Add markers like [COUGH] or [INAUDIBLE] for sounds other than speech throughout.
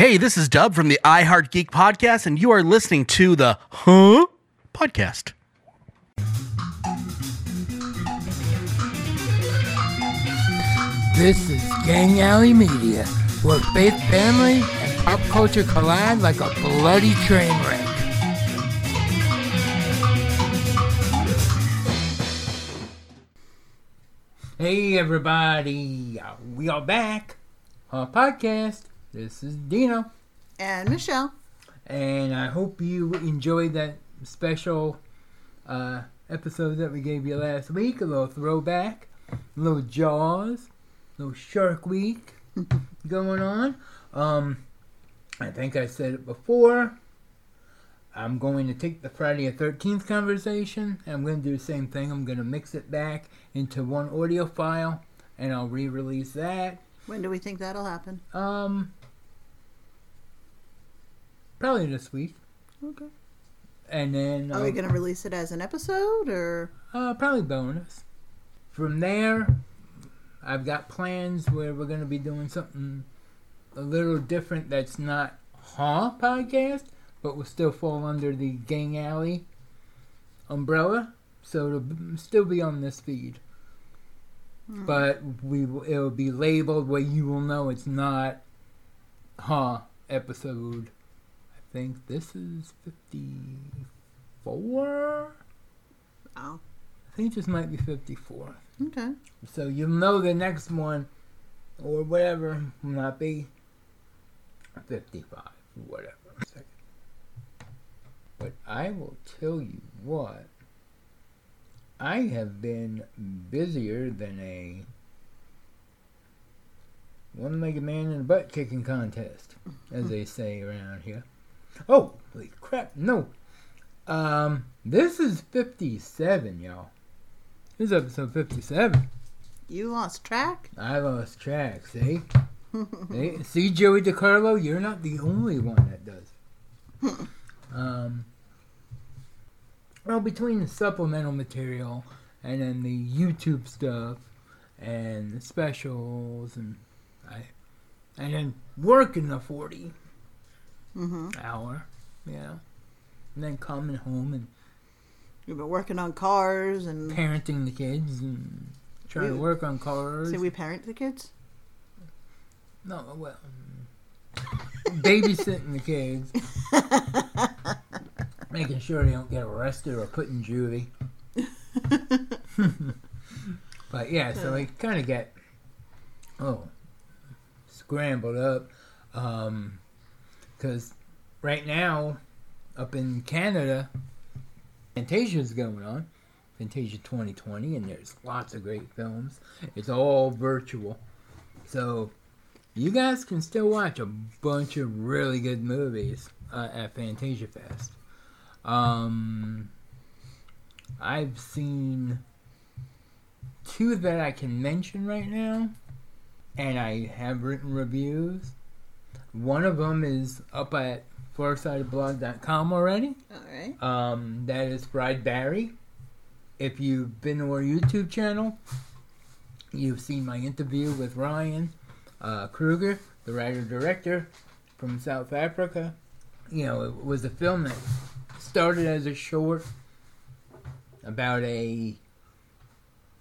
Hey, this is Dub from the iHeart Geek podcast, and you are listening to the Huh podcast. This is Gang Alley Media, where faith, family, and pop culture collide like a bloody train wreck. Hey everybody, we are back. Our podcast. This is Dino, And Michelle. and I hope you enjoyed that special uh, episode that we gave you last week. A little throwback, a little Jaws, a little Shark Week [LAUGHS] going on. Um, I think I said it before. I'm going to take the Friday the 13th conversation and I'm going to do the same thing. I'm going to mix it back into one audio file and I'll re release that. When do we think that'll happen? Um, probably this week. Okay. And then Are we uh, going to release it as an episode or? uh, probably bonus. From there, I've got plans where we're going to be doing something a little different that's not Huh podcast, but will still fall under the Gang Alley umbrella. So it'll still be on this feed. But we will, it'll be labeled where you will know it's not Huh episode. Think this is 54. Oh, I think this might be 54. okay. So you'll know the next one, or whatever, will not be 55, whatever. But I will tell you what, I have been busier than a one-legged man in a butt kicking contest, as they say around here. Oh, holy crap! No, um, this is 57, y'all. This is episode 57. You lost track? I lost track, see? see? [LAUGHS] See, Joey DiCarlo, you're not the only one that does. [LAUGHS] um, well, between the supplemental material and then the YouTube stuff and the specials and I, and then working the 40 Mm-hmm. hour, you know, and then coming home and You've been working on cars and. parenting the kids and trying to work on cars. See, we parent the kids? No, well, mm, babysitting the kids, [LAUGHS] making sure they don't get arrested or put in juvie. [LAUGHS] but yeah, so I kind of get oh scrambled up because right now up in Canada, Fantasia's going on. Fantasia 2020, and there's lots of great films. It's all virtual. So you guys can still watch a bunch of really good movies uh, at Fantasia Fest. Um, I've seen two that I can mention right now, and I have written reviews. One of them is up at farsightedblog.com already. Alright. Um, that is Fried Barry. If you've been to our YouTube channel, you've seen my interview with Ryan uh, Kruger, the writer director from South Africa. You know, it was a film that started as a short about a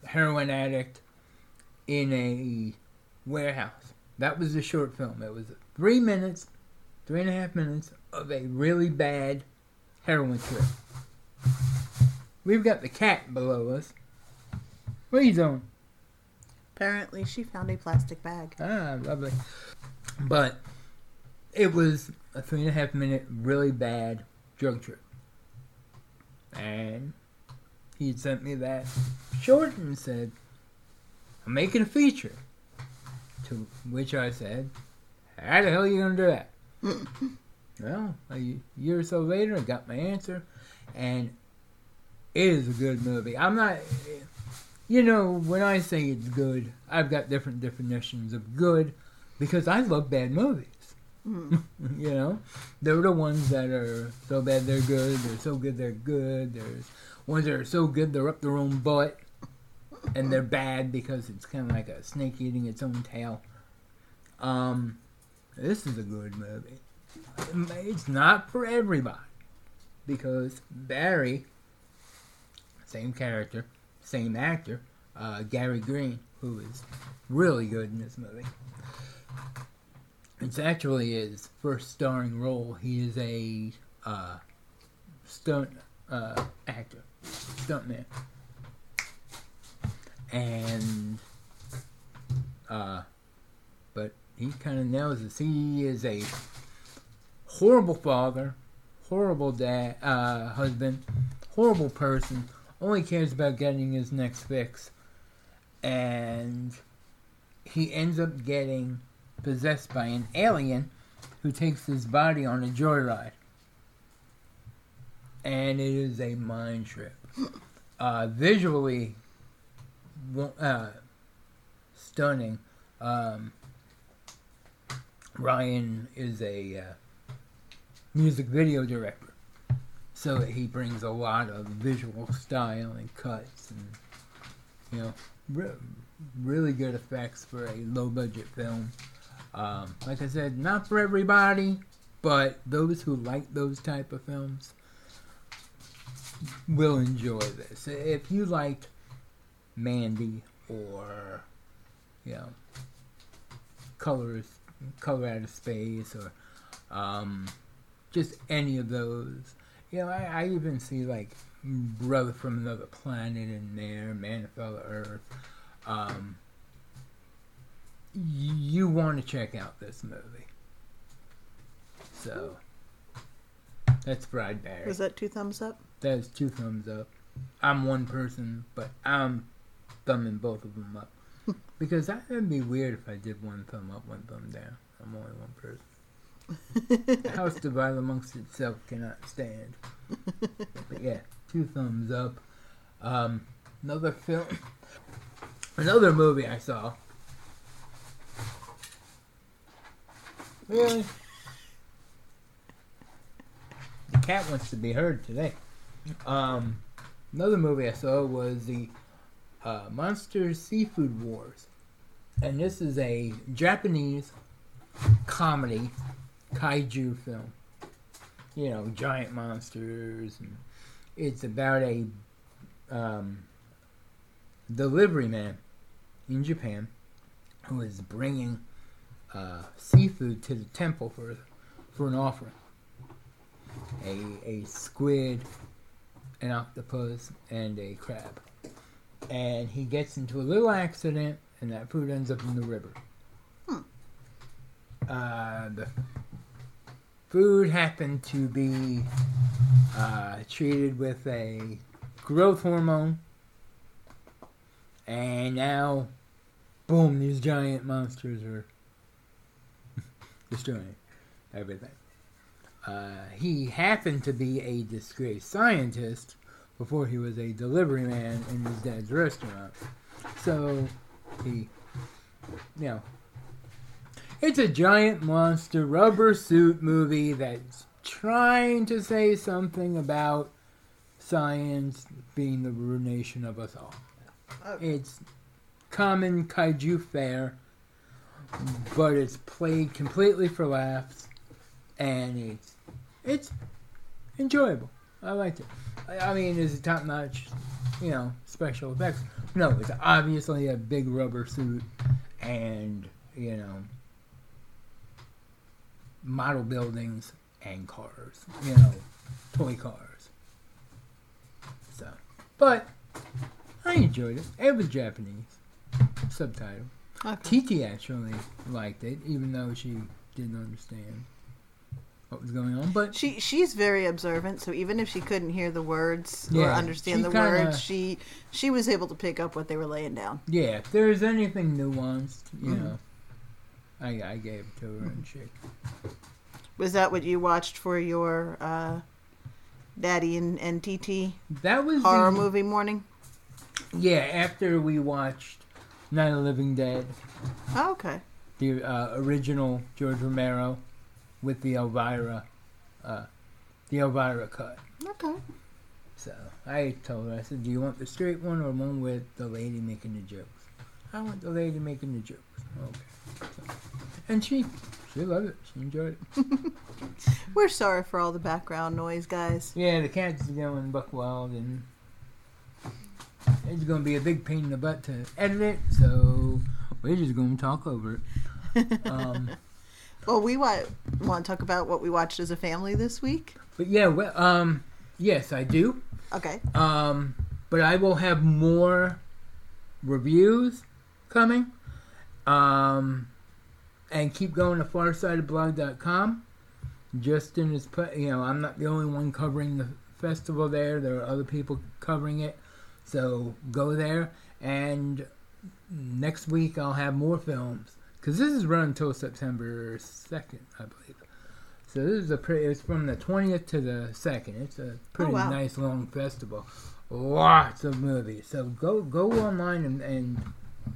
heroin addict in a warehouse. That was the short film. It was three minutes, three and a half minutes of a really bad heroin trip. We've got the cat below us. What are you doing? Apparently, she found a plastic bag. Ah, lovely. But it was a three and a half minute, really bad drug trip. And he had sent me that short and said, I'm making a feature. To which I said, How the hell are you going to do that? well, a year or so later, I got my answer. And it is a good movie. I'm not. You know, when I say it's good, I've got different definitions of good because I love bad movies. Mm. [LAUGHS] you know, they're the ones that are so bad they're good. They're so good they're good. There's ones that are so good they're up their own butt, and they're bad because it's kind of like a snake eating its own tail. Um, this is a good movie. It's not for everybody because Barry, same character, same actor, uh, Gary Green, who is really good in this movie. It's actually his first starring role. He is a uh, stunt uh, actor, stuntman, and uh, he kind of nails this. He is a horrible father, horrible dad, uh, husband, horrible person. Only cares about getting his next fix, and he ends up getting possessed by an alien who takes his body on a joyride. And it is a mind trip. [GASPS] Uh, visually, uh, stunning. Um, Ryan is a uh, music video director. So he brings a lot of visual style and cuts and, you know, re- really good effects for a low budget film. Um, like I said, not for everybody, but those who like those type of films will enjoy this. If you liked Mandy or you know Colors, Color Out of Space, or um, just any of those, you know, I, I even see like Brother from Another Planet in there, Man Who Fell to Earth. Um, you want to check out this movie. So that's Fried Barry. Was that two thumbs up? That's two thumbs up. I'm one person, but I'm thumbing both of them up because that would be weird if I did one thumb up, one thumb down. I'm only one person. The house divided amongst itself cannot stand. But yeah, two thumbs up. Um, another film, another movie I saw. Really? The cat wants to be heard today. Um, another movie I saw was the uh, Monster Seafood Wars, and this is a Japanese comedy kaiju film. You know, giant monsters, and it's about a um, delivery man in Japan who is bringing uh, seafood to the temple for for an offering. A a squid, an octopus, and a crab. And he gets into a little accident, and that food ends up in the river. Hmm. Uh, the food happened to be uh, treated with a growth hormone, and now, boom! These giant monsters are [LAUGHS] destroying everything. Uh, he happened to be a disgraced scientist before he was a delivery man in his dad's restaurant. So he, you know, it's a giant monster rubber suit movie that's trying to say something about science being the ruination of us all. It's common kaiju fare, but it's played completely for laughs, and it's it's enjoyable. I liked it. I, I mean, is it top notch? You know, special effects? No, it's obviously a big rubber suit, and you know, model buildings and cars. You know, toy cars. So, but I enjoyed it. It was Japanese subtitle. Okay. Titi actually liked it, even though she didn't understand what was going on. But She she's very observant, so even if she couldn't hear the words or understand the kinda- words, she she was able to pick up what they were laying down. yeah, if there's anything nuanced, you Mhm. know, I I gave it to her and she. Was that what you watched for your uh, Daddy and, and TT That was horror the, movie morning? Yeah, after we watched Night of the Living Dead, Oh, okay. the uh, original George Romero, with the Elvira, uh, the Elvira cut. Okay. So I told her, I said, "Do you want the straight one or one with the lady making the jokes?" I want the lady making the jokes. Okay. So, and she she loved it. She enjoyed it. [LAUGHS] We're sorry for all the background noise, guys. Yeah, the cat's are going buck wild, and it's going to be a big pain in the butt to edit it, so we're just going to talk over it. [LAUGHS] Um, Well, we wa- want to talk about what we watched as a family this week. but yeah, well, um, yes, I do. Okay. Um, but I will have more reviews coming. Um, and keep going to farsightedblog.com. Justin is put, you know, I'm not the only one covering the festival there. There are other people covering it. So go there. And next week I'll have more films. Because this is run until September 2nd, I believe. So this is a pretty, it's from the 20th to the 2nd. It's a pretty wow. nice long festival. Lots of movies. So go go online and, and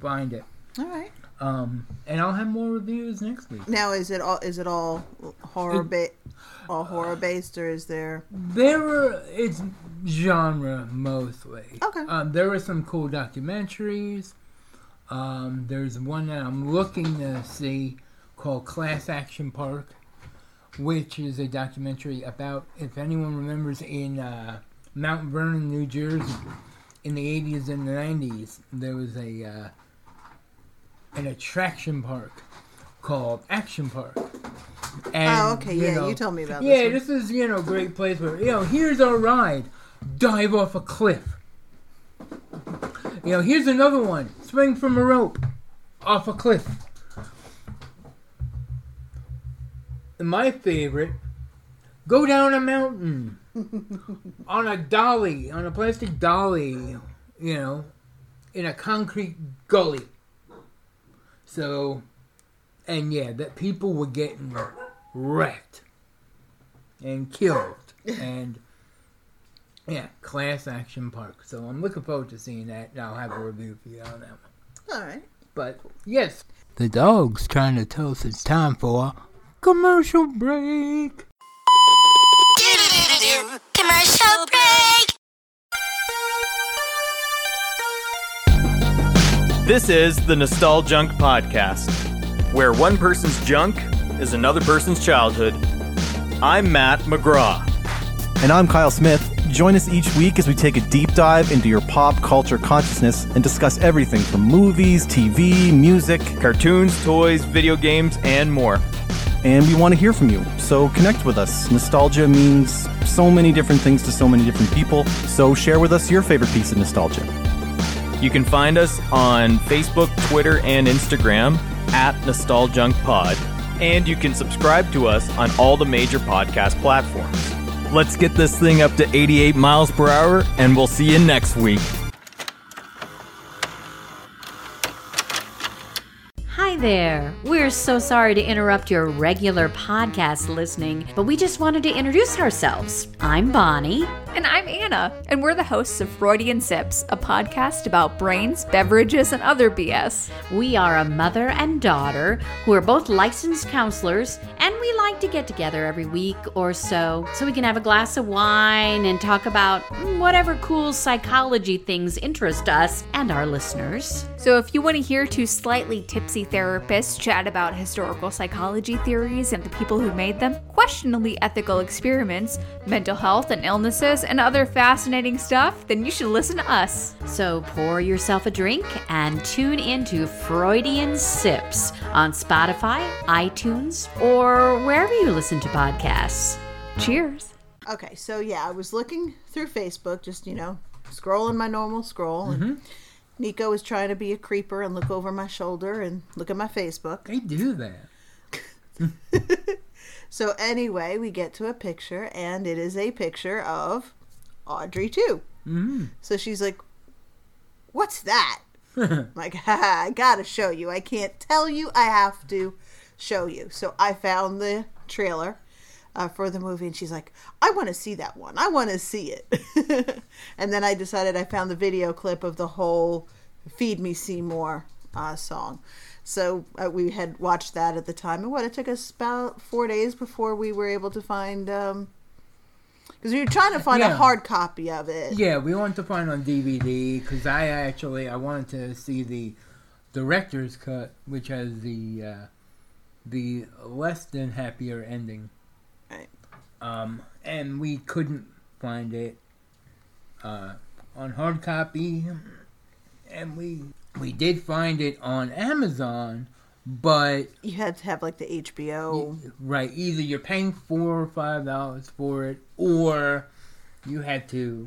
find it. All right. Um, and I'll have more reviews next week. Now, is it all is it all horror It- ba- all horror based, or is there? There were it's genre mostly. Okay. Um, there were some cool documentaries. Um, there's one that I'm looking to see called Class Action Park, which is a documentary about if anyone remembers in uh, Mount Vernon, New Jersey, in the 80s and the 90s, there was a uh, an attraction park called Action Park. And, oh, okay. you Yeah, know, you told me about yeah, this. this is you know a great place where you know here's our ride, dive off a cliff. You know here's another one, swing from a rope, off a cliff. My favorite, go down a mountain. [LAUGHS] On a dolly, on a plastic dolly, you know, in a concrete gully. So, and yeah, that people were getting wrecked. And killed. [LAUGHS] And yeah, class action park. So I'm looking forward to seeing that. and I'll have a review for you on that one. All right. But yes, the dog's trying to tell us it's time for a commercial break. Commercial break. This is the Nostaljunk Podcast, where one person's junk is another person's childhood. I'm Matt McGraw. And I'm Kyle Smith. Join us each week as we take a deep dive into your pop culture consciousness and discuss everything from movies, TV, music, Cartoons, toys, video games, and more. and we want to hear from you. So connect with us. Nostalgia means so many different things to so many different people. So share with us your favorite piece of nostalgia. You can find us on Facebook, Twitter, and Instagram at NostaljunkPod. And you can subscribe to us on all the major podcast platforms. Let's get this thing up to 88 miles per hour, and we'll see you next week. Hi there. We're so sorry to interrupt your regular podcast listening, but we just wanted to introduce ourselves. I'm Bonnie. And I'm Anna, and we're the hosts of Freudian Sips, a podcast about brains, beverages, and other BS. We are a mother and daughter who are both licensed counselors, and we like to get together every week or so so we can have a glass of wine and talk about whatever cool psychology things interest us and our listeners. So if you want to hear two slightly tipsy therapists chat about historical psychology theories and the people who made them, questionably ethical experiments, mental health and illnesses, and other fascinating stuff, then you should listen to us. So pour yourself a drink and tune into Freudian Sips on Spotify, iTunes, or wherever you listen to podcasts. Cheers. Okay, so yeah, I was looking through Facebook, just you know, scrolling my normal scroll, and Nico was trying to be a creeper and look over my shoulder and look at my Facebook. They do that. [LAUGHS] So anyway, we get to a picture, and it is a picture of Audrey II. Mm-hmm. So she's like, "What's that?" [LAUGHS] Like, ha, I gotta show you. I can't tell you. I have to show you. So I found the trailer uh, for the movie, and she's like, I want to see that one. I want to see it. [LAUGHS] and then I decided I found the video clip of the whole "Feed Me Seymour" uh, song. So uh, we had watched that at the time, and what it took us about four days before we were able to find. Um, because we were trying to find a hard copy of it. Yeah, we wanted to find on DVD because I actually I wanted to see the director's cut, which has the uh, the less than happier ending. Right. Um, and we couldn't find it uh, on hard copy, and we we did find it on Amazon, but You had to have like the HBO. right, either you're paying four or five dollars for it, or you had to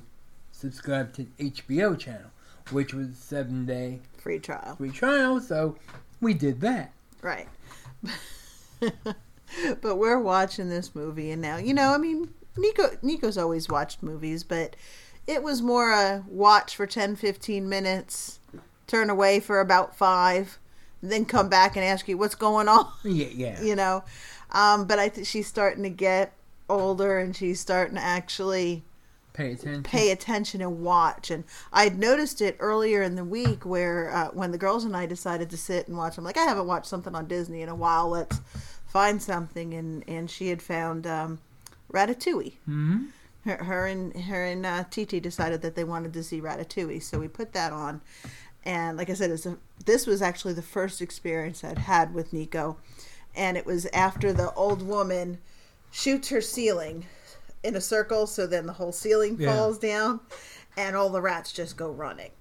subscribe to the HBO channel, which was seven day free trial. free trial. So we did that. Right. [LAUGHS] but we're watching this movie and now, you know, I mean, Nico Nico's always watched movies, but it was more a watch for 10 15 minutes, turn away for about 5, then come back and ask you what's going on, Yeah, yeah. [LAUGHS] you know. Um, but I think she's starting to get older and she's starting to actually Pay attention. pay attention and watch. And I'd noticed it earlier in the week where uh, when the girls and I decided to sit and watch. I'm like, I haven't watched something on Disney in a while. Let's find something. And and she had found um, Ratatouille. hmm Her, her and her and uh, Titi decided that they wanted to see Ratatouille, so we put that on. And like I said, it's a, this was actually the first experience I'd had with Nico, and it was after the old woman shoots her ceiling in a circle, so then the whole ceiling Yeah. falls down, and all the rats just go running,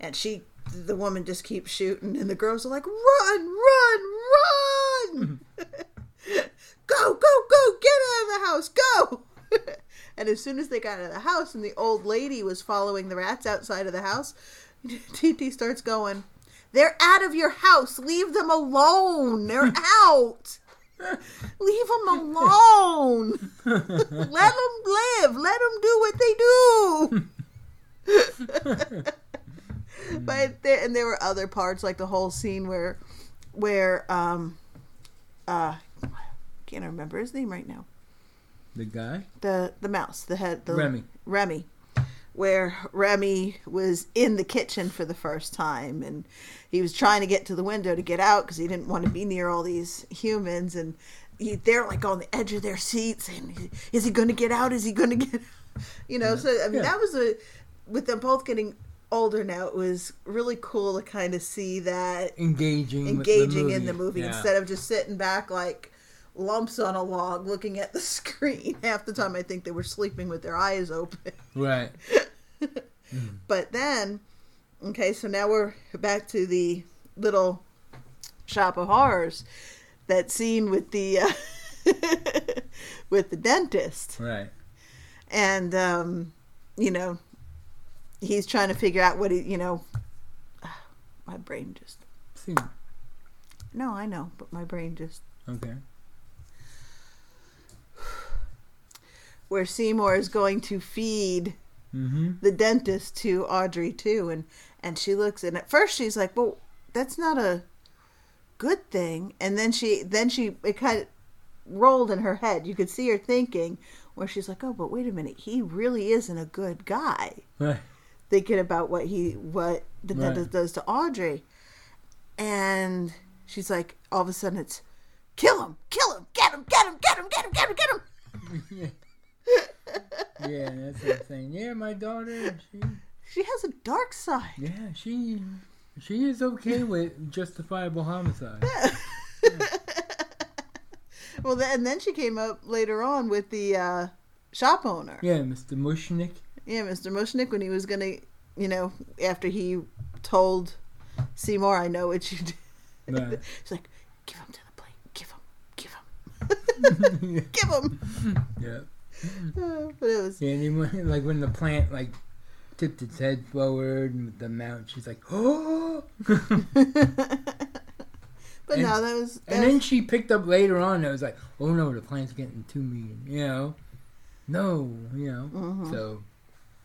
and she, the woman, just keeps shooting, and the girls are like, "Run, run, run!" Mm-hmm. [LAUGHS] go, go, go, get out of the house, go. [LAUGHS] and as soon as they got out of the house and the old lady was following the rats outside of the house, TT starts going, They're out of your house. Leave them alone. They're [LAUGHS] out. Leave them alone. [LAUGHS] Let them live. Let them do what they do. [LAUGHS] but there, and there were other parts like the whole scene where, where, um, uh, can't remember his name right now The guy? the the mouse, the head, the Remy. Remy, where Remy was in the kitchen for the first time, and he was trying to get to the window to get out because he didn't want to be near all these humans, and he, they're like on the edge of their seats, and is he going to get out? Is he going to get, out? [LAUGHS] you know? So I mean, Yeah. that was a with them both getting older now. It was really cool to kind of see that Engaging engaging in the movie Yeah. instead of just sitting back like lumps on a log looking at the [LAUGHS] screen. Half the time I think they were sleeping with their eyes open. Right. [LAUGHS] [LAUGHS] But then, okay, so now we're back to the little shop of horrors. That scene with the uh, [LAUGHS] with the dentist, Right. and um, you know, he's trying to figure out what he, you know, [SIGHS] my brain just. See. No, I know, but my brain just Okay. [SIGHS] where Seymour is going to feed Mm-hmm. the dentist to Audrey II, and and she looks and at first she's like, "Well, that's not a good thing," and then she then she it kind of rolled in her head. You could see her thinking where she's like, "Oh, but wait a minute, he really isn't a good guy." Right. Thinking about what he what the Right. dentist does to Audrey, and she's like, all of a sudden it's, "Kill him! Kill him! Get him! Get him! Get him! Get him! Get him! Get him!" [LAUGHS] Yeah, that's what I'm saying. Yeah, my daughter, she, She has a dark side. yeah, she, she is okay [LAUGHS] with justifiable homicide. yeah. [LAUGHS] Well, then, and then she came up later on with the uh, shop owner. Yeah, Mr. Mushnick. Yeah, Mr. Mushnick, when he was going to, you know, after he told Seymour, I know what you did. Right. [LAUGHS] He's like, give him to the plate. Give him. Give him. give him. Yeah. Uh, [LAUGHS] but it was, Yeah, and he went, like when the plant like tipped its head forward and with the mount, she's like, oh. [GASPS] [LAUGHS] but And- no, that was, that And then was- she picked up later on. It was like, oh no, the plant's getting too mean. You know, no, you know. Mm-hmm. So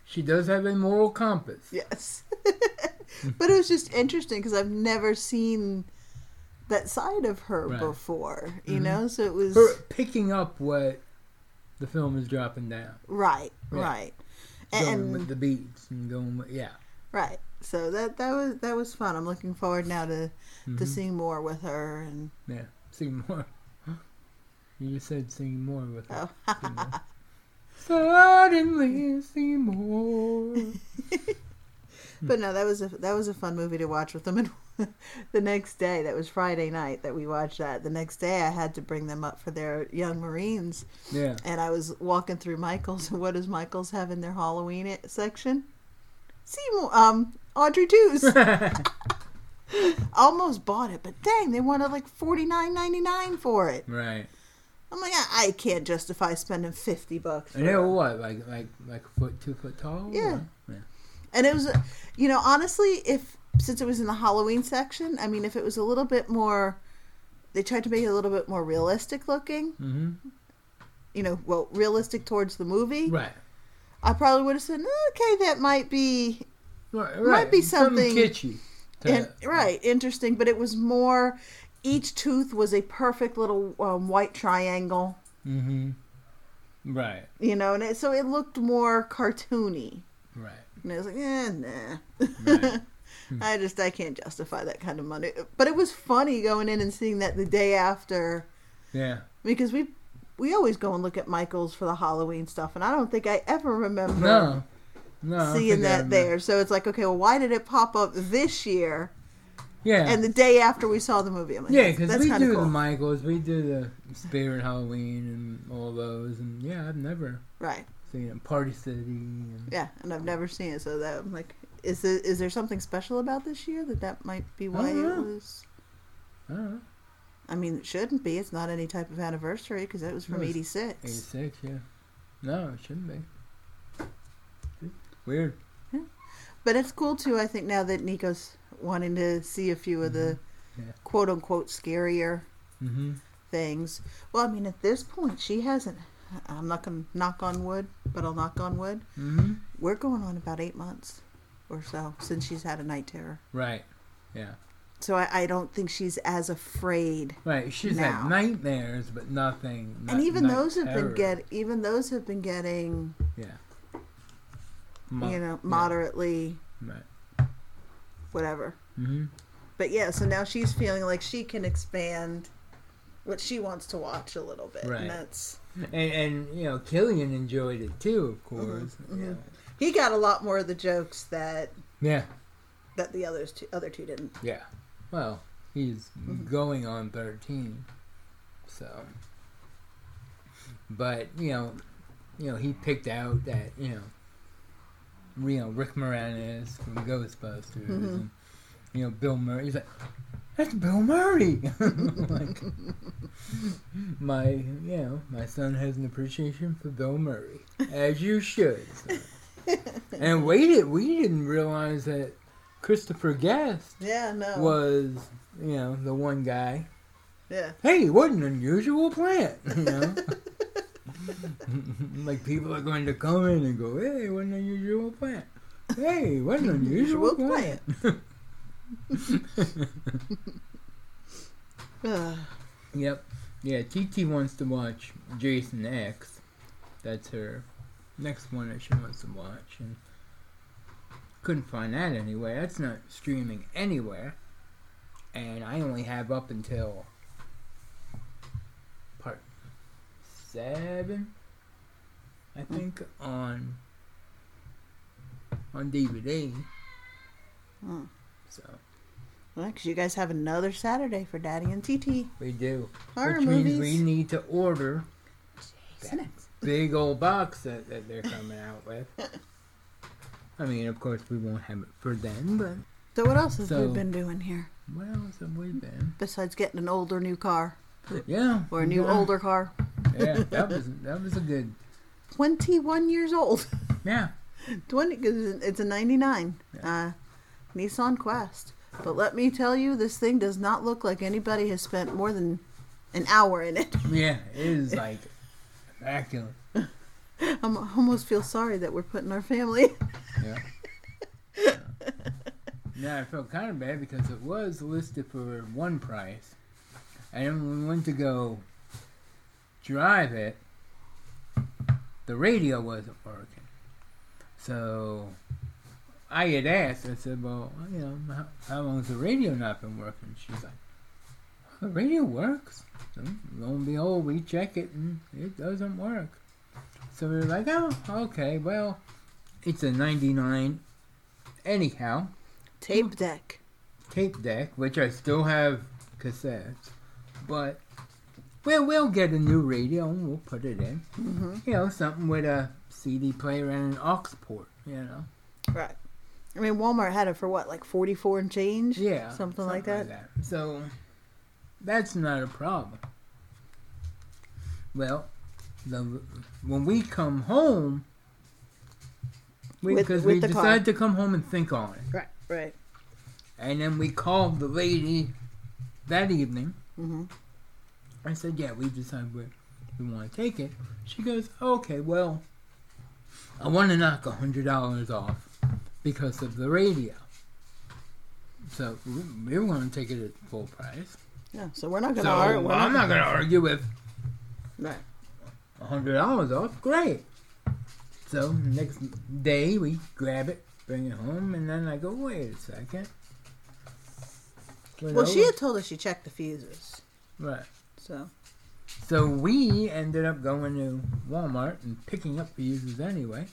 she does have a moral compass. yes. [LAUGHS] but it was just interesting because I've never seen that side of her Right. before, you know? So it was. Her picking up what the film is dropping down, Right, Yeah. right. going And, with the beats and going with yeah. Right. So that that was that was fun. I'm looking forward now to Mm-hmm. to seeing more with her and Yeah, seeing more. [LAUGHS] You just said seeing more with her. oh, Sing more. Suddenly see more. [LAUGHS] but no, that was a that was a fun movie to watch with them and [LAUGHS] the next day, that was Friday night that we watched that. The next day, I had to bring them up for their young Marines, Yeah. and I was walking through Michaels. And [LAUGHS] what does Michaels have in their Halloween section? Seymour, um, Audrey II's. [LAUGHS] Almost bought it, but dang, they wanted like forty nine ninety nine for it. Right. I'm like, I, I can't justify spending fifty bucks. And they were what, like like like a foot, two foot tall? Yeah. yeah. And it was, you know, honestly, if since it was in the Halloween section, I mean, if it was a little bit more, they tried to make it a little bit more realistic looking. Mm-hmm. You know, well, realistic towards the movie. Right. I probably would have said, okay, that might be Right. Might be something- kitschy. to- in, right interesting, but it was more. Each tooth was a perfect little um, white triangle. Mm-hmm. Right. You know, and it, so it looked more cartoony. Right. And I was like, eh, nah. Right. [LAUGHS] Hmm. I just I can't justify that kind of money. But it was funny going in and seeing that the day after Yeah. because we we always go and look at Michaels for the Halloween stuff, and I don't think I ever remember No. No. Seeing that there. So it's like, okay, well, why did it pop up this year Yeah. and the day after we saw the movie? I'm like, yeah, because we do cool. the Michaels, we do the Spirit Halloween and all those, and yeah, I've never right. seen it. Party City. And, Yeah, and I've never seen it, so that I'm like, is it, is there something special about this year that that might be why it was? I don't know. I mean, it shouldn't be. It's not any type of anniversary because that was from No, '86. 86, yeah. No, it shouldn't be. Weird. But it's cool too. I think now that Nico's wanting to see a few of the Mm-hmm. Yeah. quote unquote scarier Mm-hmm. things. Well, I mean, at this point, she hasn't. I'm not gonna knock on wood, but I'll knock on wood. Mm-hmm. We're going on about eight months or so since she's had a night terror. Right. Yeah. So I, I don't think she's as afraid. Right. She's Now. had nightmares, but nothing. and even those have terror. been get even those have been getting Yeah. Mo- you know yeah. moderately Right. whatever. Mm-hmm. But yeah, so now she's feeling like she can expand what she wants to watch a little bit, Right. and that's And, and you know, Killian enjoyed it too, of course. mhm. Yeah. He got a lot more of the jokes that Yeah. that the others two, other two didn't. Yeah. Well, he's mm-hmm. going on 13. So. But, you know, you know, he picked out that, you know, you know, Rick Moranis from Ghostbusters mm-hmm. and, you know, Bill Murray. He's like, that's Bill Murray! [LAUGHS] like, my, you know, my son has an appreciation for Bill Murray. As you should. So. [LAUGHS] and we, did, we didn't realize that Christopher Guest Yeah, no, was, you know, the one guy. yeah, Hey, what an unusual plant, you know. [LAUGHS] [LAUGHS] like people are going to come in and go, "Hey, what an unusual plant." Hey, what an unusual plant. Yep. Yeah, TT wants to watch Jason X. That's her next one that she wants to watch, and couldn't find that anywhere. That's not streaming anywhere. And I only have up until part seven, I think, on on DVD. Hmm. So Well, 'cause you guys have another Saturday for Daddy and TT we do, horror which movies. means we need to order that big old box that, that they're coming out with. I mean, of course, we won't have it for then, but So what else have So- we been doing here what else have we been? besides getting an older new car Yeah, or a new yeah, older car? Yeah, that was that was a good. Twenty-one years old. [LAUGHS] Yeah, Twenty because it's a '99 uh, Nissan Quest. But let me tell you, this thing does not look like anybody has spent more than an hour in it. yeah, it is [LAUGHS] like immaculate. [LAUGHS] I almost feel sorry that we're putting our family. [LAUGHS] Yeah. Yeah, I felt kind of bad because it was listed for one price, and when we went to go drive it, the radio wasn't working. So I had asked. I said, "Well, you know, how, how long has the radio not been working?" She's like, "The radio works." So, lo and behold, we check it, and it doesn't work. So we are like, "Oh, okay. Well, it's a '99, anyhow." Tape deck. tape deck, which I still have cassettes, but we'll we'll get a new radio and we'll put it in. Mm-hmm. You know, something with a CD player and an aux port. You know, Right. I mean, Walmart had it for what, like forty-four and change? yeah, something, like that. So that's not a problem. Well, the when we come home, we With- because we car. decided to come home and think on it. Right. Right. And then we called the lady that evening. Mm-hmm. I said, "Yeah, we decided we, we want to take it." She goes, "Okay, well, I want to knock a hundred dollars off because of the radio." So we, we were going to take it at full price. Yeah. So we're not gonna So argue. we're I'm not going to argue with Right. hundred dollars off. Great. So next day we grab it, bring it home, and then I go, "Wait a second. Went Well, she had told us she checked the fuses. right. So So we ended up going to Walmart and picking up fuses anyway.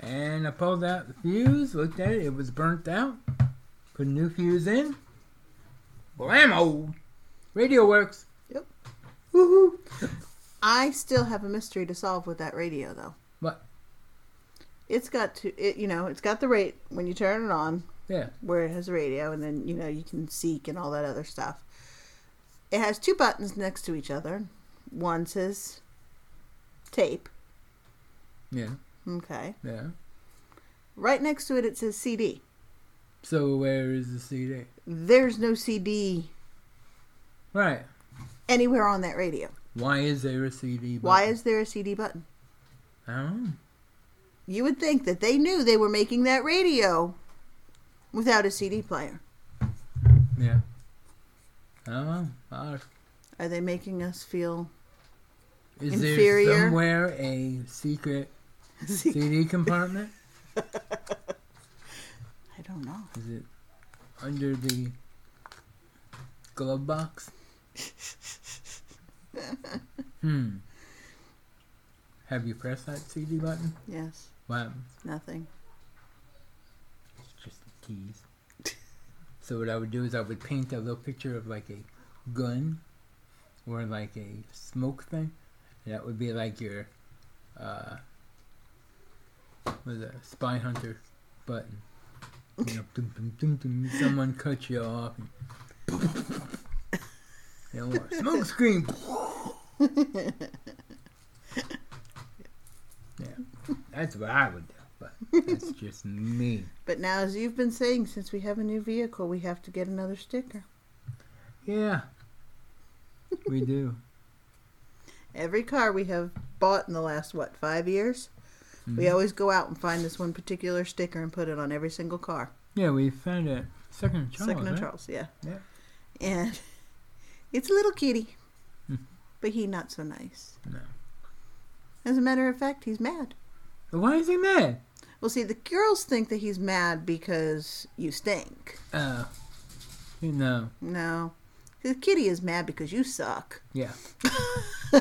And I pulled out the fuse, looked at it, it was burnt out. Put a new fuse in. Blammo! Radio works. Yep. Woohoo! I still have a mystery to solve with that radio, though. What? It's got to, it, you know, it's got the rate when you turn it on, Yeah. where it has a radio, and then you know you can seek and all that other stuff. It has two buttons next to each other. One says tape. Yeah. Okay. Yeah. Right next to it, it says CD. So where is the CD? There's no CD Right. anywhere on that radio. Why is there a CD? Why button? is there a CD button? I don't know. You would think that they knew they were making that radio without a CD player. Yeah. I don't know. Are they making us feel is Inferior? there somewhere a secret [LAUGHS] CD compartment? I don't know. Is it under the glove box? [LAUGHS] hmm. Have you pressed that CD button? Yes, What nothing. It's just the keys. [LAUGHS] so what I would do is I would paint a little picture of like a gun or like a smoke thing. That would be like your uh with a spy hunter button. You know, dum, dum, dum, someone cut you off. And, [LAUGHS] you know, smoke screen. [LAUGHS] yeah, that's what I would do, but that's just me. But now, as you've been saying, since we have a new vehicle, we have to get another sticker. Yeah, we do. Every car we have bought in the last, what, five years? We Mhm. always go out and find this one particular sticker and put it on every single car. Yeah, we found it. Second and Charles. Second and right? Charles, yeah. Yeah. And it's a little kitty, Hmm. but he not so nice. No. As a matter of fact, he's mad. Why is he mad? Well, see, the girls think that he's mad because you stink. Uh, you know. No. The kitty is mad because you suck. Yeah. [LAUGHS]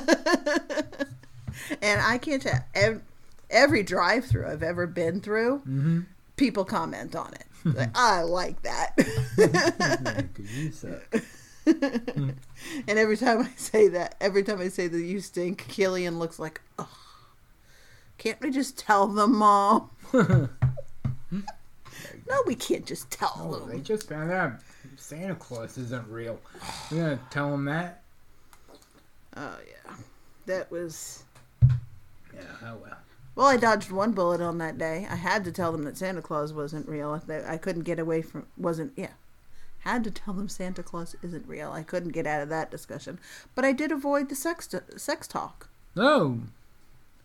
And I can't tell. Every, every drive through I've ever been through, Mm-hmm. people comment on it. [LAUGHS] Like, I like that. [LAUGHS] Because you suck. [LAUGHS] and every time I say that, every time I say that you stink, Killian looks like, oh, can't we just tell them, Mom? [LAUGHS] no, we can't just tell Oh, they just found out Santa Claus isn't real. You're gonna tell them that? Oh, yeah. That was. Yeah. Oh well. Well, I dodged one bullet on that day. I had to tell them that Santa Claus wasn't real. That I couldn't get away from wasn't yeah. Had to tell them Santa Claus isn't real. I couldn't get out of that discussion, but I did avoid the sex sex talk. Oh.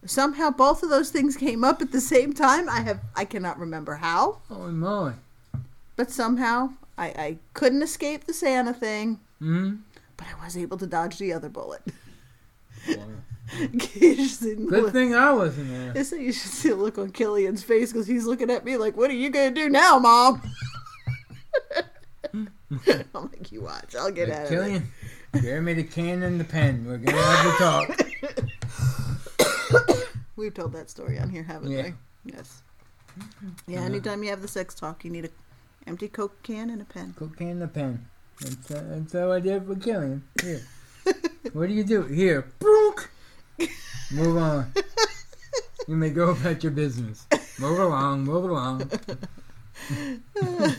Somehow, both of those things came up at the same time. I have I cannot remember how, Oh my. but somehow I, I couldn't escape the Santa thing. Hmm. But I was able to dodge the other bullet. Well, [LAUGHS] You should see the good look- thing I wasn't there. Said you should see the look on Killian's face because he's looking at me like, "What are you gonna do now, Mom?" [LAUGHS] [LAUGHS] I'm make "You watch. I'll get out of it." Me the can and the pen. We're gonna have to talk. [COUGHS] We've told that story on here, haven't Yeah. we? Yes. Yeah. Anytime you have the sex talk, you need to Empty Coke can and a pen. Coke can and a pen. That's, uh, that's how I did for Killian. Here. what do you do? Here. Brook. Move on. You may go about your business. Move along, move along. [LAUGHS]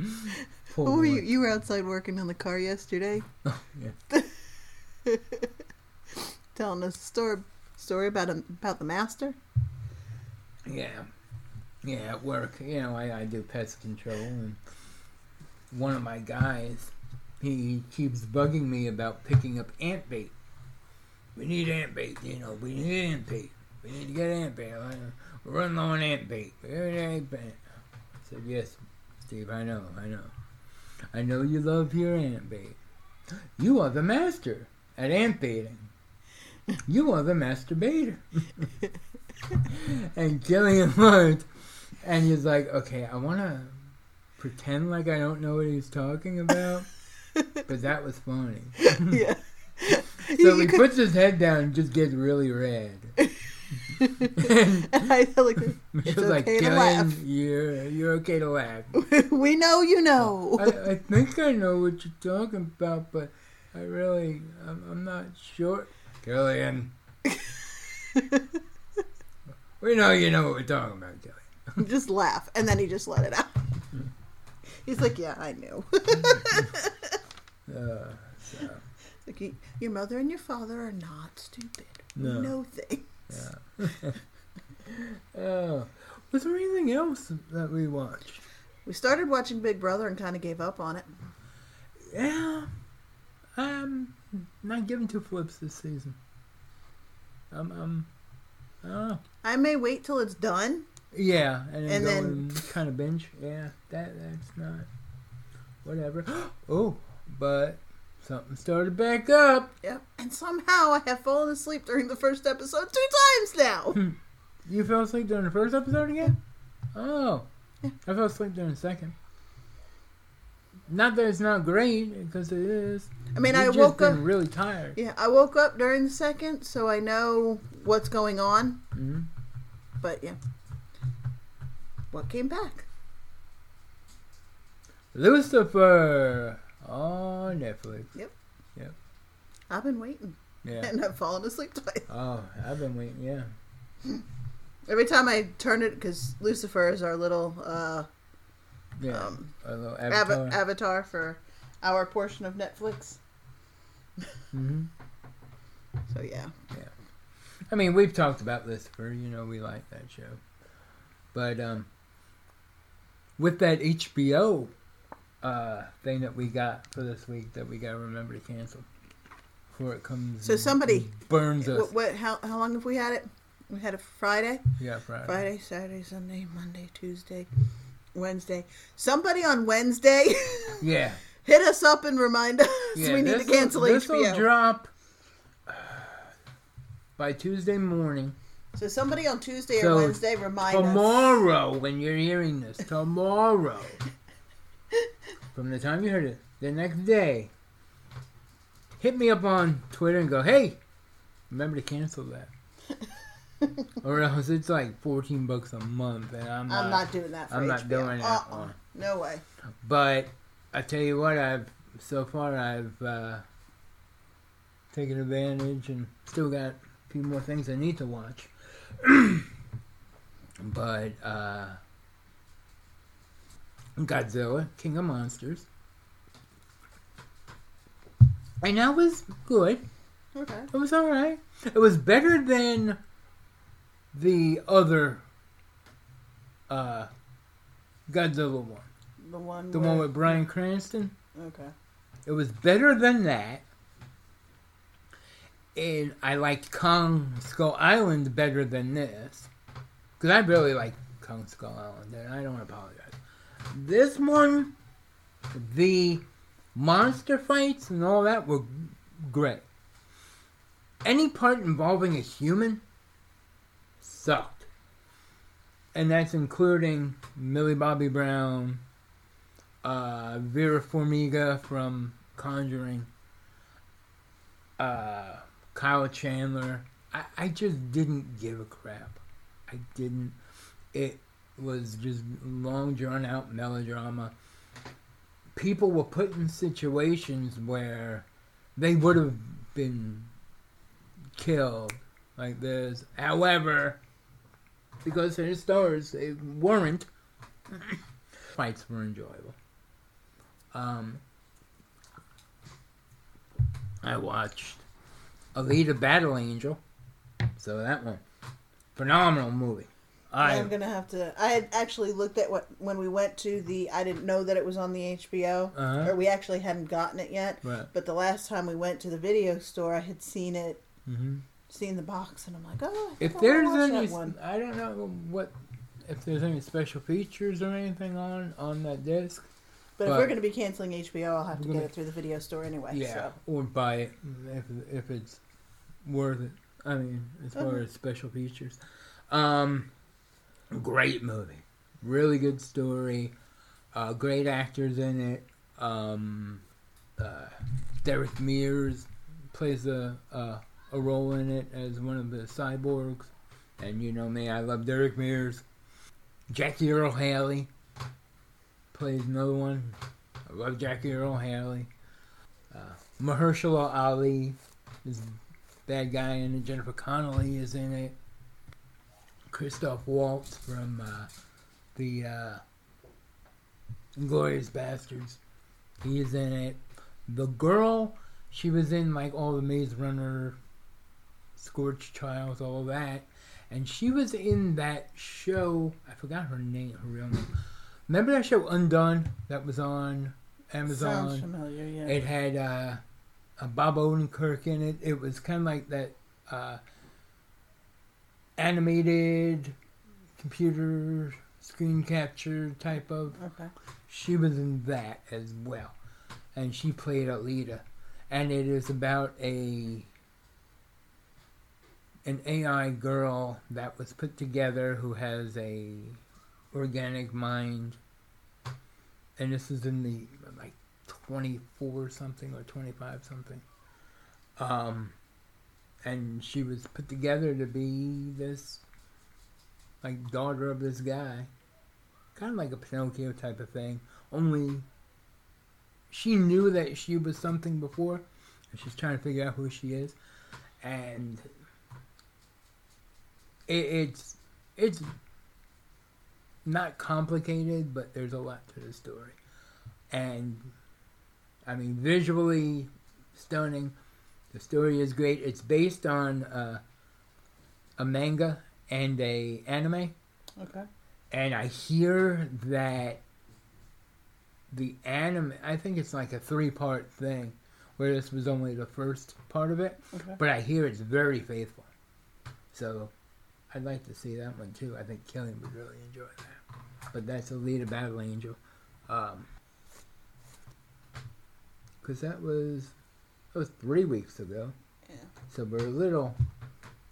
[LAUGHS] Poor Oh, you, you were outside working on the car yesterday, [LAUGHS] Oh, yeah. [LAUGHS] telling us a story story about a, about the master. Yeah. Yeah, at work, you know, I, I do pest control, and one of my guys, he, he keeps bugging me about picking up ant bait. We need ant bait, you know, we need ant bait. We need to get ant bait. We're running low on ant bait. We need ant bait. I said, yes, Steve, I know, I know. I know you love your ant bait. You are the master at ant baiting. You are the master baiter. and Gillian [LAUGHS] looked, and he's like, okay, I want to pretend like I don't know what he's talking about, but that was funny. [LAUGHS] yeah. [LAUGHS] So he could- puts his head down and just gets really red. [LAUGHS] I felt like [LAUGHS] it's Michelle's like, okay to Gillian, laugh. you're, you're okay to laugh. [LAUGHS] we know you know. I, I think I know what you're talking about, but I really, I'm, I'm not sure. Gillian. we know you know what we're talking about, Gillian. just laugh, and then he just let it out. He's like, "Yeah, I knew." Uh, so, like, "You- your mother and your father are not stupid. No. We things. [LAUGHS] oh, was there anything else that we watched? We started watching Big Brother and kind of gave up on it. Yeah, I'm not giving two flips this season. I'm, I'm, I don't know. I may wait till it's done. Yeah, and then, And go then- and kind of binge. Yeah, that that's not whatever. [GASPS] oh, but something started back up. Yep. And somehow I have fallen asleep during the first episode two times now. [LAUGHS] You fell asleep during the first episode again? Oh, I fell asleep during the second. Not that it's not great, because it is. I mean, You've I just woke been up. really tired. Yeah, I woke up during the second, so I know what's going on. Mhm. But yeah, what came back? Lucifer on Netflix. Yep. Yep. I've been waiting, Yeah. and I've fallen asleep twice. Oh, I've been waiting. Yeah. Every time I turn it, because Lucifer is our little uh, Yeah. um, a little ava- avatar. avatar for our portion of Netflix. hmm So yeah. yeah, I mean, we've talked about Lucifer. You know, we like that show. But um, with that HBO uh, thing that we got for this week, that we got to remember to cancel before it comes. So somebody- burns us. what, what? How how long have we had it? We had a Friday, yeah, Friday. Friday, Saturday, Sunday, Monday, Tuesday, Wednesday. Somebody on Wednesday [LAUGHS] Yeah. hit us up and remind us yeah we need to cancel this'll drop uh, by Tuesday morning. so somebody on Tuesday or Wednesday remind us. Tomorrow, when you're hearing this, tomorrow, from the time you heard it, the next day, hit me up on Twitter and go, hey, remember to cancel that. [LAUGHS] or else it's like 14 bucks a month, and I'm not. I'm not doing that for I'm HBO. not doing that Uh-uh. one. No way. But I tell you what, I've so far I've uh, taken advantage and still got a few more things I need to watch. [CLEARS THROAT] but uh, Godzilla, King of Monsters, and that was good. Okay. It was all right. It was better than the other uh, Godzilla one. The one. The where- one with Bryan Cranston. Okay. It was better than that. And I liked Kong Skull Island better than this. Because I really like Kong Skull Island, and I don't apologize. This one, the monster fights and all that were great. Any part involving a human sucked. And that's including Millie Bobby Brown, uh, Vera Farmiga from Conjuring, uh, Kyle Chandler. I, I just didn't give a crap. I didn't. It was just long drawn out melodrama. People were put in situations where they would have been killed like this. However, because they're stars, they weren't. [COUGHS] Fights were enjoyable. Um, I watched Alita Battle Angel. So that one, phenomenal movie. I I'm gonna have to. I had actually looked at what when we went to the. I didn't know that it was on the HBO, Uh-huh. or we actually hadn't gotten it yet. Right. But the last time we went to the video store, I had seen it, Mhm. seen the box, and I'm like, oh. I if I there's any. I don't know what if there's any special features or anything on on that disc. But, if we're gonna be canceling HBO, I'll have to We're get gonna- it through the video store anyway. Yeah, So. or buy it if if it's worth it. I mean, as far as special features, um, great movie, really good story, uh, great actors in it. Um, uh, Derek Mears plays a, a a role in it as one of the cyborgs, and you know me, I love Derek Mears. Jackie Earle Haley plays another one. I love Jackie Earle Haley. Uh, Mahershala Ali is bad guy in it. Jennifer Connelly is in it. Christoph Waltz from uh, the uh, Inglourious Basterds. He is in it. The girl, she was in like all the Maze Runner, Scorch Trials, all that. And she was in that show. I forgot her name, her real name. Remember that show Undone that was on Amazon? Sounds familiar, yeah. It had uh, a Bob Odenkirk in it. It was kind of like that uh, animated computer screen capture type of. okay. She was in that as well, and she played Alita, and it is about a an AI girl that was put together who has a organic mind, and this is in the like twenty four something or twenty five something. Um, and she was put together to be this like daughter of this guy kind of like a Pinocchio type of thing. Only she knew that she was something before, and she's trying to figure out who she is, and it, it's it's not complicated, but there's a lot to the story, and I mean visually stunning. The story is great. It's based on uh, a manga and a anime Okay. and I hear that the anime, I think it's like a three part thing, where this was only the first part of it, Okay. but I hear it's very faithful. So I'd like to see that one too. I think Gillian would really enjoy that. But that's Alita Battle Angel. Um, Because that was, that was three weeks ago. Yeah. So we're a little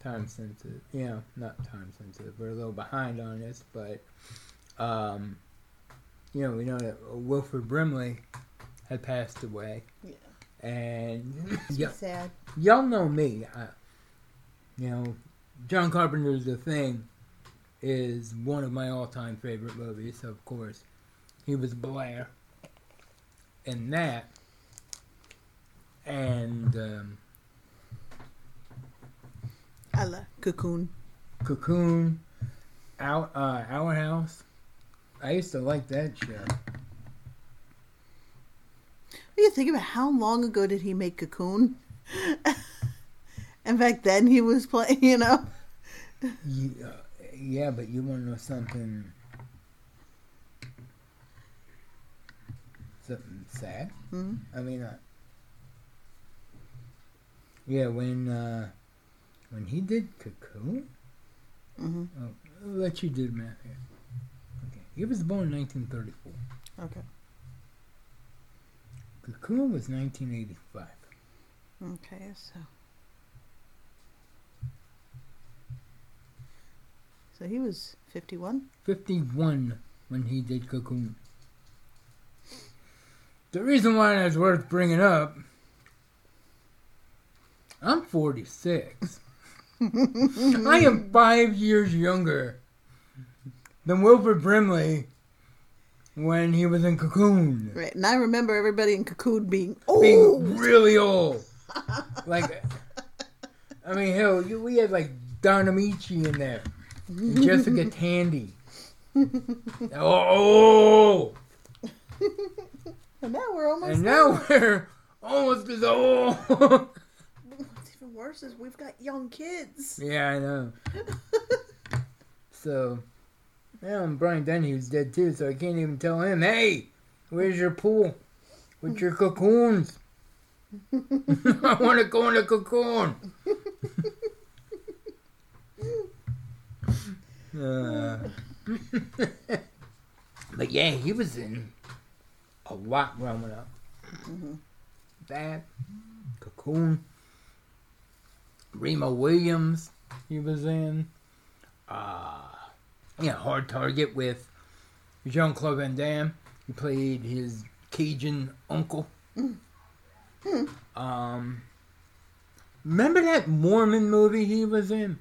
time sensitive. You know, not time sensitive. We're a little behind on this, but um, you know, we know that Wilford Brimley had passed away, Yeah. and yeah, sad. y'all know me. I, you know, John Carpenter's The Thing is one of my all-time favorite movies. Of course, he was Blair in that, and. Um, I love Cocoon. Cocoon, Our uh, Our House. I used to like that show. What do you think about how long ago did he make Cocoon? [LAUGHS] and back then he was playing, you know? You, uh, yeah, but you want to know something? Something sad. Hmm? I mean, uh, yeah, when uh, when he did Cocoon. hmm Oh, I'll let you do math here. Okay, he was born in 1934. Okay. Cocoon was 1985. Okay, so. So he was 51? 51 when he did Cocoon. The reason why that's worth bringing up, I'm 46. I am five years younger than Wilford Brimley when he was in Cocoon. Right, and I remember everybody in Cocoon being oh, Being really old. [LAUGHS] like, I mean, hell, you, we had like Don Ameche in there. and Jessica [LAUGHS] Tandy. Oh! and now we're almost. And now we're almost as old. [LAUGHS] Worse is we've got young kids. yeah, I know. [LAUGHS] So, now and Brian Dennehy's dead too, so I can't even tell him, hey, where's your pool? With your cocoons? [LAUGHS] I want to go in a cocoon. [LAUGHS] Uh, but yeah, he was in a lot growing up. That, Cocoon, Remo Williams, he was in. Uh, yeah, Hard Target with Jean Claude Van Damme. He played his Cajun uncle. Um, remember that Mormon movie he was in?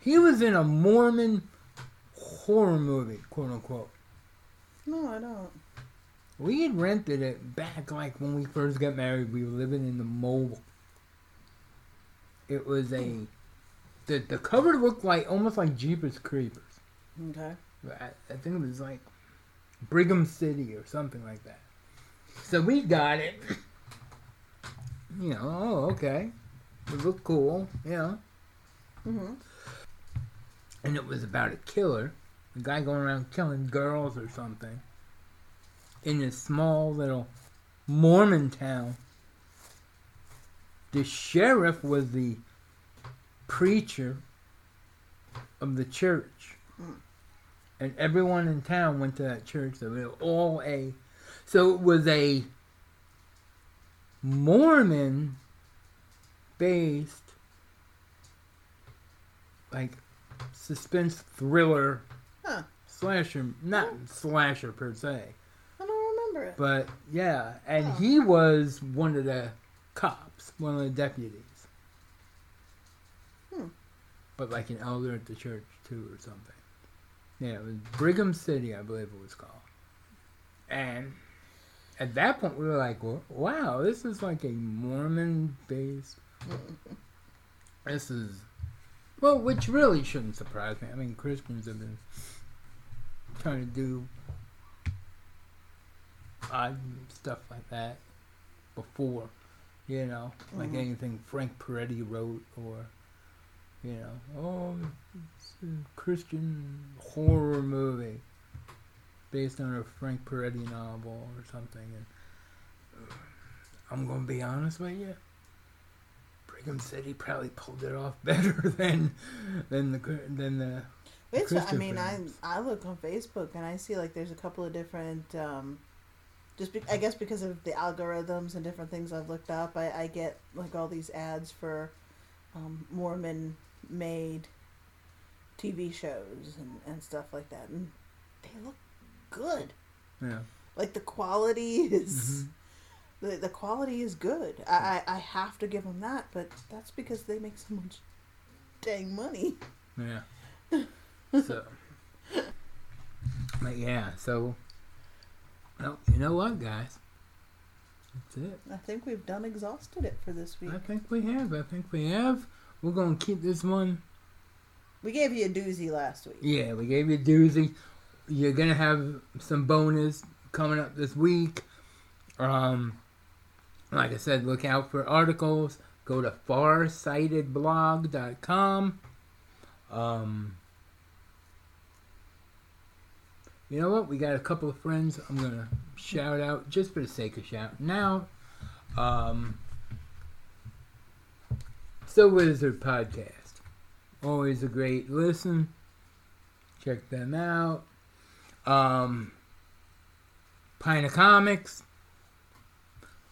He was in a Mormon horror movie, quote unquote. No, I don't. We had rented it back like when we first got married. We were living in the mobile. It was a the the cover looked like almost like Jeepers Creepers. Okay. I, I think it was like Brigham City or something like that. So we got it. You know, oh okay, it looked cool. Yeah. Mhm. And it was about a killer, a guy going around killing girls or something, in this small little Mormon town. The sheriff was the preacher of the church. And everyone in town went to that church. So they were all a so it was a Mormon based like suspense thriller Huh. slasher not slasher per se. I don't remember it. But yeah, and he was one of the cops, one of the deputies. Hmm. But like an elder at the church too, or something. Yeah, it was Brigham City, I believe it was called. And at that point, we were like, "Wa- "Wow, this is like a Mormon-based. [LAUGHS] this is well, which really shouldn't surprise me. I mean, Christians have been trying to do odd stuff like that before, you know, like anything Frank Peretti wrote or, you know, oh, it's a Christian horror movie based on a Frank Peretti novel or something. And uh, I'm gonna be honest with you. Brigham City probably pulled it off [LAUGHS] better than than the than the It's, I mean, I. I look on Facebook and I see like there's a couple of different, um, just be, I guess because of the algorithms and different things I've looked up, I, I get like all these ads for um, Mormon made TV shows and, and stuff like that, and they look good. yeah. Like the quality is. The, the quality is good. I, I, I have to give them that, but that's because they make so much dang money. Yeah. [LAUGHS] so. But yeah, so. Well, you know what, guys? That's it. I think we've done exhausted it for this week. I think we have. I think we have. We're gonna keep this one. We gave you a doozy last week. Yeah, we gave you a doozy. You're gonna have some bonus coming up this week. Um, like I said, look out for articles. Go to farsightedblog.com. Um, you know what? We got a couple of friends I'm gonna shout out just for the sake of shout. Now, Um, So Wizard Podcast. Always a great listen. Check them out. Um, Pina Comics.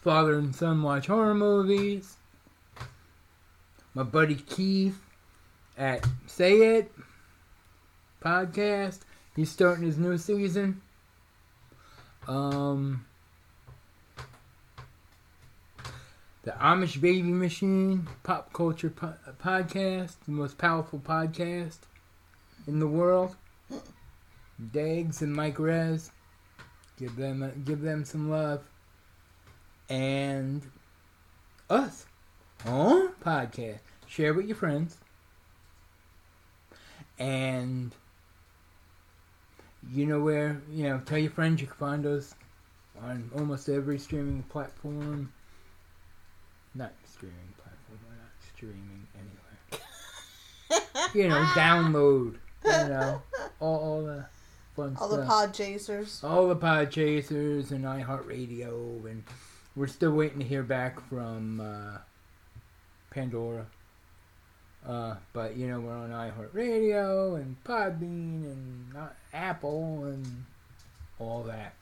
Father and son watch horror movies. My buddy Keith at Say It podcast. He's starting his new season. Um, the Amish Baby Machine Pop Culture po- Podcast, the most powerful podcast in the world. Dags and Mike Rez. Give them give them some love. And us on podcast. Share with your friends. And you know where, you know, tell your friends you can find us on almost every streaming platform. Not streaming platform, we're not streaming anywhere. [LAUGHS] you know, download. You know, all, all the fun All stuff the pod chasers. all the pod chasers and iHeartRadio, and we're still waiting to hear back from uh, Pandora. Uh, but you know we're on iHeartRadio and Podbean and uh, Apple and all that.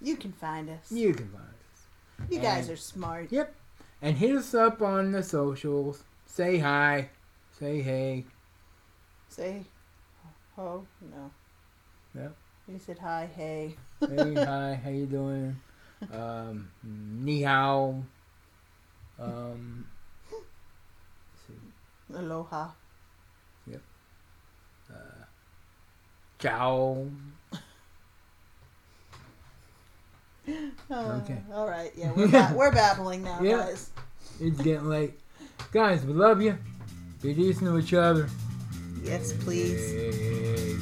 You can find us. You can find us. You guys are smart. Yep. And hit us up on the socials. Say hi. Say hey. Say, oh no. Yep. You said hi, hey. Hey, [LAUGHS] hi. How you doing? Um, ni hao. Um, Aloha. Ciao. [LAUGHS] Uh, Okay. All right. Yeah, we're, ba- we're babbling now, [LAUGHS] Yeah. guys. It's getting late. Guys, we love you. Be decent to each other. Yes, please. Hey.